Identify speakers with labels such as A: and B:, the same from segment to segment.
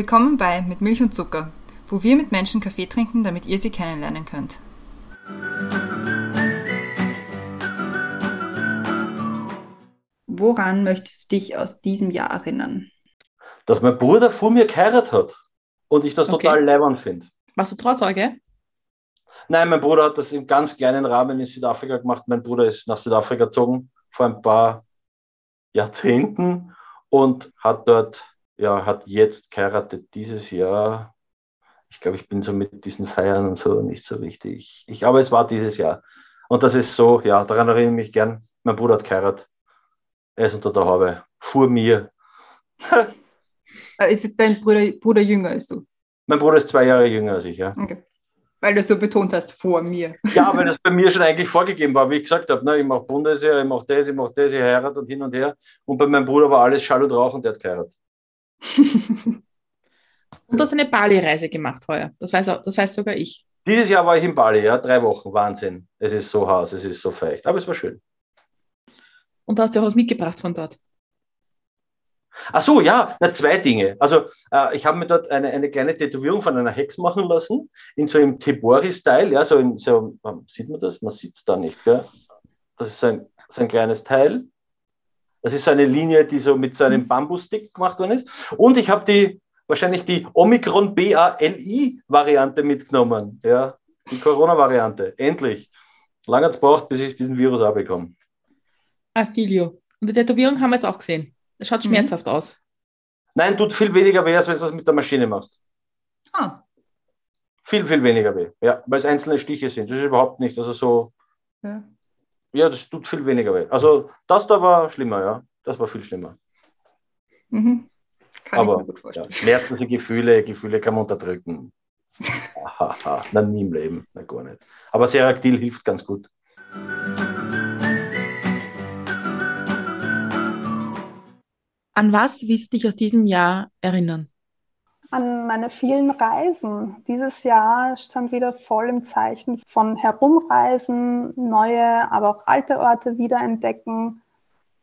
A: Willkommen bei Mit Milch und Zucker, wo wir mit Menschen Kaffee trinken, damit ihr sie kennenlernen könnt. Woran möchtest du dich aus diesem Jahr erinnern?
B: Dass mein Bruder vor mir geheiratet hat und ich das
C: Okay.
B: total leibend finde.
C: Warst du Trauzeuge?
B: Nein, mein Bruder hat das im ganz kleinen Rahmen in Südafrika gemacht. Mein Bruder ist nach Südafrika gezogen vor ein paar Jahrzehnten und hat dort, ja, hat jetzt geheiratet dieses Jahr. Ich glaube, ich bin so mit diesen Feiern und so nicht so richtig. Ich, aber es war dieses Jahr. Und das ist so, ja, daran erinnere ich mich gern. Mein Bruder hat geheiratet. Er ist unter der Haube. Vor mir.
A: Äh, Ist dein Bruder, Bruder jünger als du?
B: Mein Bruder ist zwei Jahre jünger als ich, ja.
A: Okay. Weil du es so betont hast, vor mir.
B: Ja, weil das bei mir schon eigentlich vorgegeben war, wie ich gesagt habe, ne, ich mache Bundesheer, ich mache das, ich mache das, ich heirate und hin und her. Und bei meinem Bruder war alles Schall und Rauch und der hat geheiratet.
C: Und du hast eine Bali-Reise gemacht heuer. Das weiß, auch, das weiß sogar ich.
B: Dieses Jahr war ich in Bali, ja, drei Wochen, Wahnsinn. Es ist so heiß, es ist so feucht, aber es war schön.
C: Und du hast ja auch was mitgebracht von dort.
B: Ach so, ja, na, zwei Dinge. Also äh, ich habe mir dort eine, eine kleine Tätowierung von einer Hex machen lassen, in so einem Tebori-Style, ja, so in so, sieht man das? Man sieht es da nicht, gell? Das ist ein, so ein kleines Teil. Das ist so eine Linie, die so mit so einem Bambusstick gemacht worden ist. Und ich habe die, wahrscheinlich die Omikron BALI-Variante mitgenommen, ja, die Corona-Variante. Endlich. Lange hat es braucht, bis ich diesen Virus auch bekomme.
C: Affilio. Und die Tätowierung haben wir jetzt auch gesehen. Das schaut
A: Mhm.
C: schmerzhaft aus.
B: Nein, tut viel weniger weh, als wenn du das mit der Maschine machst.
A: Ah,
B: Viel, viel weniger weh. Ja, weil es einzelne Stiche sind. Das ist überhaupt nicht. Also so,
A: ja.
B: Ja, das tut viel weniger weh. Also das da war schlimmer, ja. Das war viel schlimmer.
A: Mhm. Kann ich
B: Aber
A: mir gut
B: ja,
A: vorstellen.
B: Schmerzen sind Gefühle, Gefühle kann man unterdrücken. Haha, na nie im Leben, na gar nicht. Aber Seraktil hilft ganz gut.
C: An was willst du dich aus diesem Jahr erinnern?
D: An meine vielen Reisen. Dieses Jahr stand wieder voll im Zeichen von Herumreisen, neue, aber auch alte Orte wiederentdecken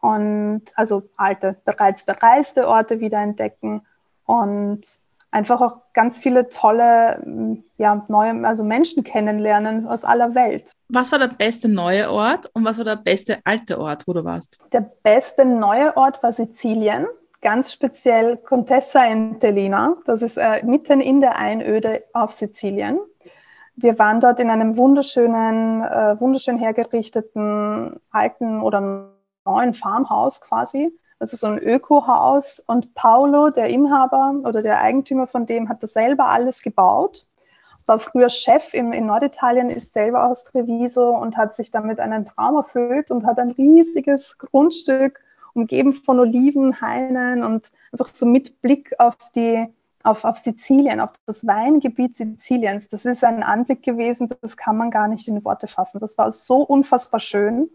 D: und also alte, bereits bereiste Orte wiederentdecken und einfach auch ganz viele tolle, ja, neue, also Menschen kennenlernen aus aller Welt.
C: Was war der beste neue Ort und was war der beste alte Ort, wo du warst?
D: Der beste neue Ort war Sizilien, ganz speziell Contessa Entellina. Das ist äh, mitten in der Einöde auf Sizilien. Wir waren dort in einem wunderschönen, äh, wunderschön hergerichteten alten oder neuen Farmhaus quasi. Ist so ein Ökohaus und Paolo, der Inhaber oder der Eigentümer von dem, hat das selber alles gebaut. War früher Chef im, in Norditalien, ist selber aus Treviso und hat sich damit einen Traum erfüllt und hat ein riesiges Grundstück umgeben von Olivenhainen und einfach so mit Blick auf die auf, auf Sizilien, auf das Weingebiet Siziliens. Das ist ein Anblick gewesen, das kann man gar nicht in Worte fassen. Das war so unfassbar schön.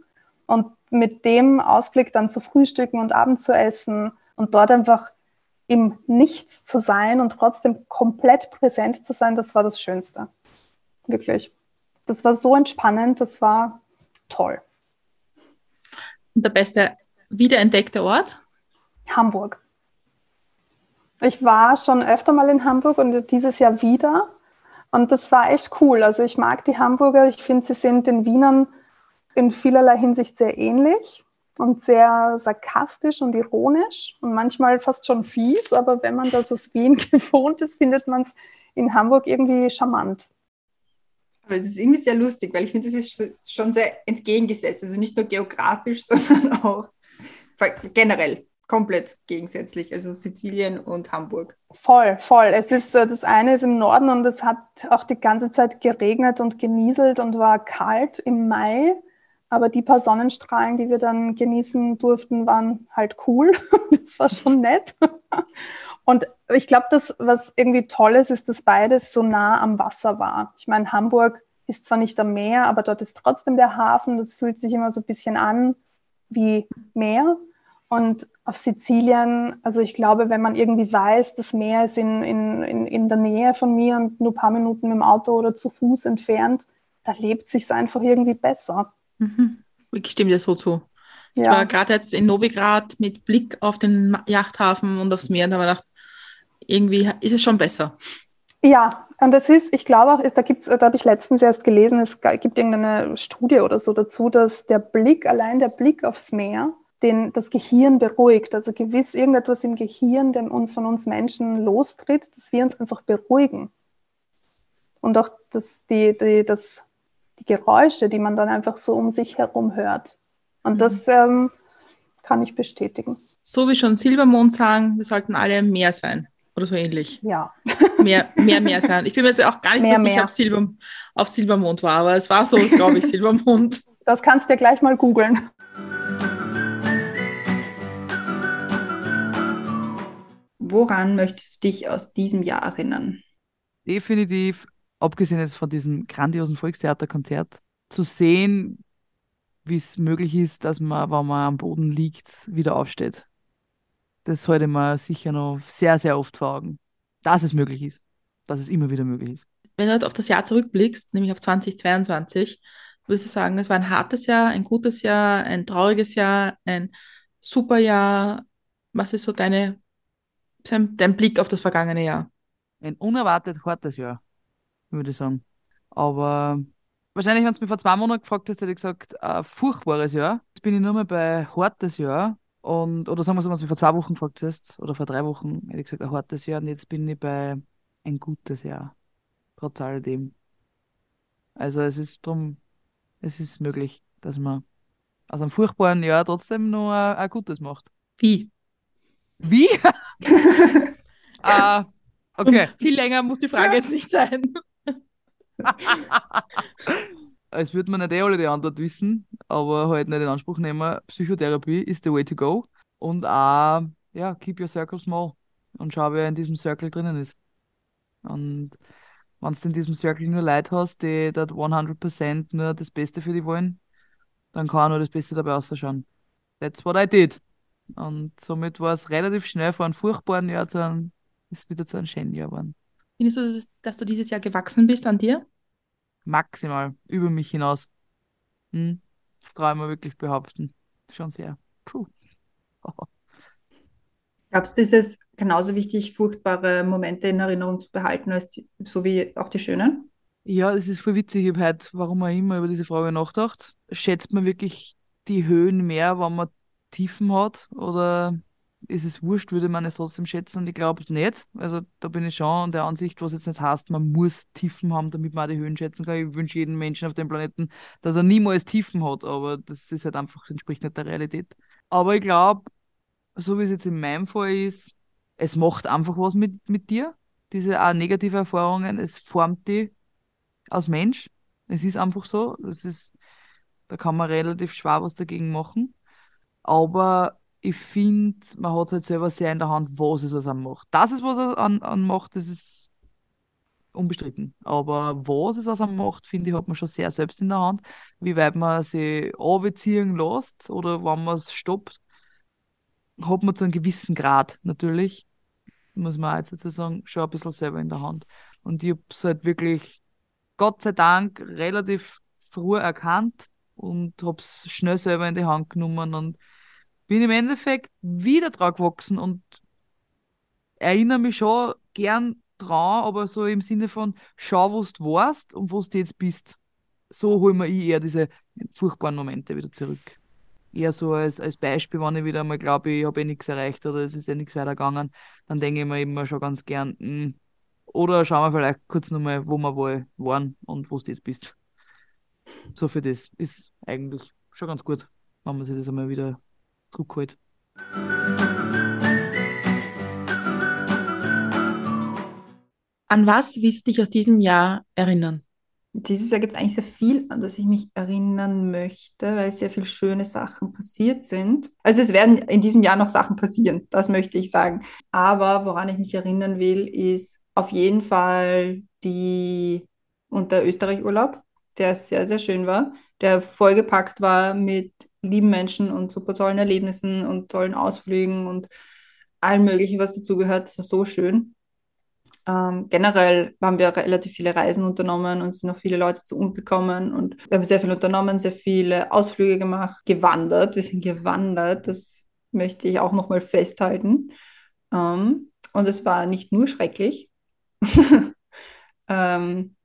D: Und mit dem Ausblick dann zu frühstücken und Abend zu essen und dort einfach im Nichts zu sein und trotzdem komplett präsent zu sein, das war das Schönste. Wirklich. Das war so entspannend, das war toll.
C: Und der beste wiederentdeckte Ort?
D: Hamburg. Ich war schon öfter mal in Hamburg und dieses Jahr wieder. Und das war echt cool. Also ich mag die Hamburger. Ich finde, sie sind den Wienern in vielerlei Hinsicht sehr ähnlich und sehr sarkastisch und ironisch und manchmal fast schon fies. Aber wenn man das aus Wien gewohnt ist, findet man es in Hamburg irgendwie charmant.
A: Aber es ist irgendwie sehr lustig, weil ich finde, das ist schon sehr entgegengesetzt. Also nicht nur geografisch, sondern auch generell komplett gegensätzlich. Also Sizilien und Hamburg.
D: Voll, voll. Es ist, das eine ist im Norden und es hat auch die ganze Zeit geregnet und genieselt und war kalt im Mai. Aber die paar Sonnenstrahlen, die wir dann genießen durften, waren halt cool. Das war schon nett. Und ich glaube, das, was irgendwie toll ist, ist, dass beides so nah am Wasser war. Ich meine, Hamburg ist zwar nicht am Meer, aber dort ist trotzdem der Hafen. Das fühlt sich immer so ein bisschen an wie Meer. Und auf Sizilien, also ich glaube, wenn man irgendwie weiß, das Meer ist in, in, in, in der Nähe von mir und nur ein paar Minuten mit dem Auto oder zu Fuß entfernt, da lebt sich einfach irgendwie besser.
C: Mhm. Ich stimme dir so zu. Ich
D: Ja.
C: war gerade jetzt in Novigrad mit Blick auf den Yachthafen und aufs Meer und habe gedacht, irgendwie ist es schon besser.
D: Ja, und das ist, ich glaube auch, da gibt's, da habe ich letztens erst gelesen, es gibt irgendeine Studie oder so dazu, dass der Blick, allein der Blick aufs Meer, den, das Gehirn beruhigt. Also gewiss irgendetwas im Gehirn, dem uns von uns Menschen lostritt, dass wir uns einfach beruhigen. Und auch das, die, die, das, die Geräusche, die man dann einfach so um sich herum hört. Und mhm. das ähm, kann ich bestätigen.
C: So wie schon Silbermond sagen, wir sollten alle mehr sein oder so ähnlich.
D: Ja.
C: Mehr, mehr, mehr sein. Ich bin mir jetzt auch gar nicht mehr, sicher, ob, Silber, ob Silbermond war, aber es war so, glaube ich, Silbermond.
D: Das kannst du ja gleich mal googeln.
A: Woran möchtest du dich aus diesem Jahr erinnern?
E: Definitiv, abgesehen jetzt von diesem grandiosen Volkstheaterkonzert, zu sehen, wie es möglich ist, dass man, wenn man am Boden liegt, wieder aufsteht das halte ich mir sicher noch sehr, sehr oft vor Augen. Dass es möglich ist. Dass es immer wieder möglich ist.
C: Wenn du halt auf das Jahr zurückblickst, nämlich auf 2022, würdest du sagen, es war ein hartes Jahr, ein gutes Jahr, ein trauriges Jahr, ein super Jahr. Was ist so deine, dein Blick auf das vergangene Jahr?
E: Ein unerwartet hartes Jahr, würde ich sagen. Aber wahrscheinlich, wenn du mich vor zwei Monaten gefragt hast, hätte ich gesagt, ein furchtbares Jahr. Jetzt bin ich nur mal bei hartes Jahr. Und, oder sagen wir so, was du vor zwei Wochen gefragt hast, oder vor drei Wochen, hätte ich gesagt, ein hartes Jahr. Und jetzt bin ich bei ein gutes Jahr. Trotz alledem. Also es ist drum, es ist möglich, dass man aus einem furchtbaren Jahr trotzdem noch ein, ein gutes macht.
C: Wie?
E: Wie? uh, okay.
C: Viel länger muss die Frage jetzt nicht sein.
E: als würde man nicht eh alle die Antwort wissen, aber halt nicht in Anspruch nehmen, Psychotherapie ist the way to go. Und auch, ja, keep your circle small und schau, wer in diesem Circle drinnen ist. Und wenn du in diesem Circle nur Leute hast, die dort 100% nur das Beste für dich wollen, dann kann auch nur das Beste dabei ausschauen. That's what I did. Und somit war es relativ schnell von einem furchtbaren Jahr zu einem, ist wieder zu einem schönen Jahr geworden.
C: Findest du, dass du dieses Jahr gewachsen bist an dir?
E: maximal über mich hinaus. Hm? Das traue ich mir wirklich behaupten. Schon sehr. Puh.
A: Glaubst du, ist es genauso wichtig, furchtbare Momente in Erinnerung zu behalten, als die, so wie auch die schönen?
E: Ja, es ist voll witzig. Ich habe heute, warum man immer über diese Frage nachgedacht. Schätzt man wirklich die Höhen mehr, wenn man Tiefen hat? Oder ist es wurscht, würde man es trotzdem schätzen und ich glaube nicht. Also da bin ich schon der Ansicht, was jetzt nicht heißt, man muss Tiefen haben, damit man auch die Höhen schätzen kann. Ich wünsche jedem Menschen auf dem Planeten, dass er niemals Tiefen hat, aber das ist halt einfach, entspricht nicht der Realität. Aber ich glaube, so wie es jetzt in meinem Fall ist, es macht einfach was mit, mit dir, diese auch negative Erfahrungen, es formt dich als Mensch. Es ist einfach so. Das ist, da kann man relativ schwer was dagegen machen. Aber ich finde, man hat es halt selber sehr in der Hand, was es einem macht. Dass es was an, an macht, das ist unbestritten. Aber was es einem macht, finde ich, hat man schon sehr selbst in der Hand. Wie weit man sich anbeziehen lässt oder wann man es stoppt, hat man zu einem gewissen Grad natürlich, muss man jetzt dazu sagen, schon ein bisschen selber in der Hand. Und ich habe es halt wirklich, Gott sei Dank, relativ früh erkannt und habe es schnell selber in die Hand genommen und bin im Endeffekt wieder dran gewachsen und erinnere mich schon gern dran, aber so im Sinne von, schau, wo du warst und wo du jetzt bist. So holen wir eher diese furchtbaren Momente wieder zurück. Eher so als, als Beispiel, wenn ich wieder mal glaube, ich habe eh nichts erreicht oder es ist eh nichts weitergegangen, dann denke ich mir immer schon ganz gern, mh, hm, oder schauen wir vielleicht kurz nochmal, wo wir wohl waren und wo du jetzt bist. So für das ist eigentlich schon ganz gut, wenn man sich das einmal wieder zurückgeholt.
C: An was willst du dich aus diesem Jahr erinnern?
A: Dieses Jahr gibt es eigentlich sehr viel, an das ich mich erinnern möchte, weil sehr viele schöne Sachen passiert sind. Also es werden in diesem Jahr noch Sachen passieren, das möchte ich sagen. Aber woran ich mich erinnern will, ist auf jeden Fall die und der Österreich-Urlaub, der sehr, sehr schön war, der vollgepackt war mit lieben Menschen und super tollen Erlebnissen und tollen Ausflügen und allem Möglichen, was dazugehört. Das war so schön. Ähm, generell haben wir relativ viele Reisen unternommen und sind noch viele Leute zu uns gekommen und wir haben sehr viel unternommen, sehr viele Ausflüge gemacht, gewandert. Wir sind gewandert, das möchte ich auch nochmal festhalten. Ähm, und es war nicht nur schrecklich. ähm,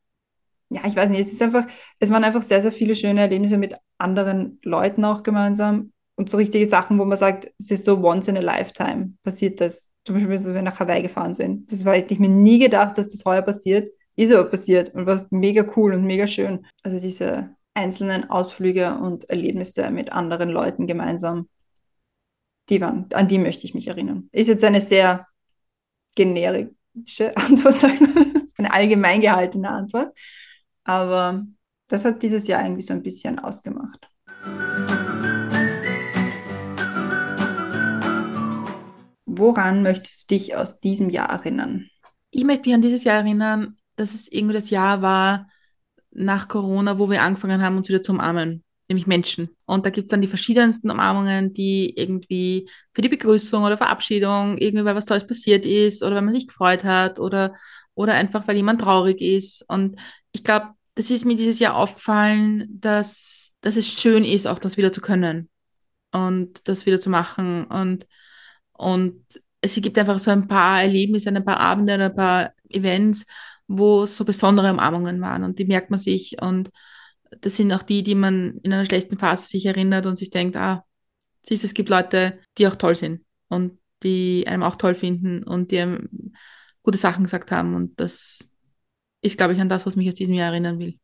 A: ja, ich weiß nicht, es ist einfach, es waren einfach sehr, sehr viele schöne Erlebnisse mit anderen Leuten auch gemeinsam und so richtige Sachen, wo man sagt, es ist so once in a lifetime passiert das. Zum Beispiel, als wir nach Hawaii gefahren sind. Das war, hätte ich mir nie gedacht, dass das heuer passiert. Ist aber passiert und war mega cool und mega schön. Also diese einzelnen Ausflüge und Erlebnisse mit anderen Leuten gemeinsam, die waren, an die möchte ich mich erinnern. Ist jetzt eine sehr generische Antwort, eine allgemein gehaltene Antwort. Aber das hat dieses Jahr irgendwie so ein bisschen ausgemacht. Woran möchtest du dich aus diesem Jahr erinnern?
C: Ich möchte mich an dieses Jahr erinnern, dass es irgendwie das Jahr war nach Corona, wo wir angefangen haben, uns wieder zu umarmen, nämlich Menschen. Und da gibt es dann die verschiedensten Umarmungen, die irgendwie für die Begrüßung oder Verabschiedung, irgendwie weil was Tolles passiert ist oder weil man sich gefreut hat oder, oder einfach weil jemand traurig ist. Und ich glaube, das ist mir dieses Jahr aufgefallen, dass, dass es schön ist, auch das wieder zu können und das wieder zu machen. Und, und es gibt einfach so ein paar Erlebnisse, ein paar Abende, ein paar Events, wo so besondere Umarmungen waren und die merkt man sich und das sind auch die, die man in einer schlechten Phase sich erinnert und sich denkt, ah, siehst, es gibt Leute, die auch toll sind und die einem auch toll finden und die einem gute Sachen gesagt haben und das ist, glaube ich, an das, was mich aus diesem Jahr erinnern will.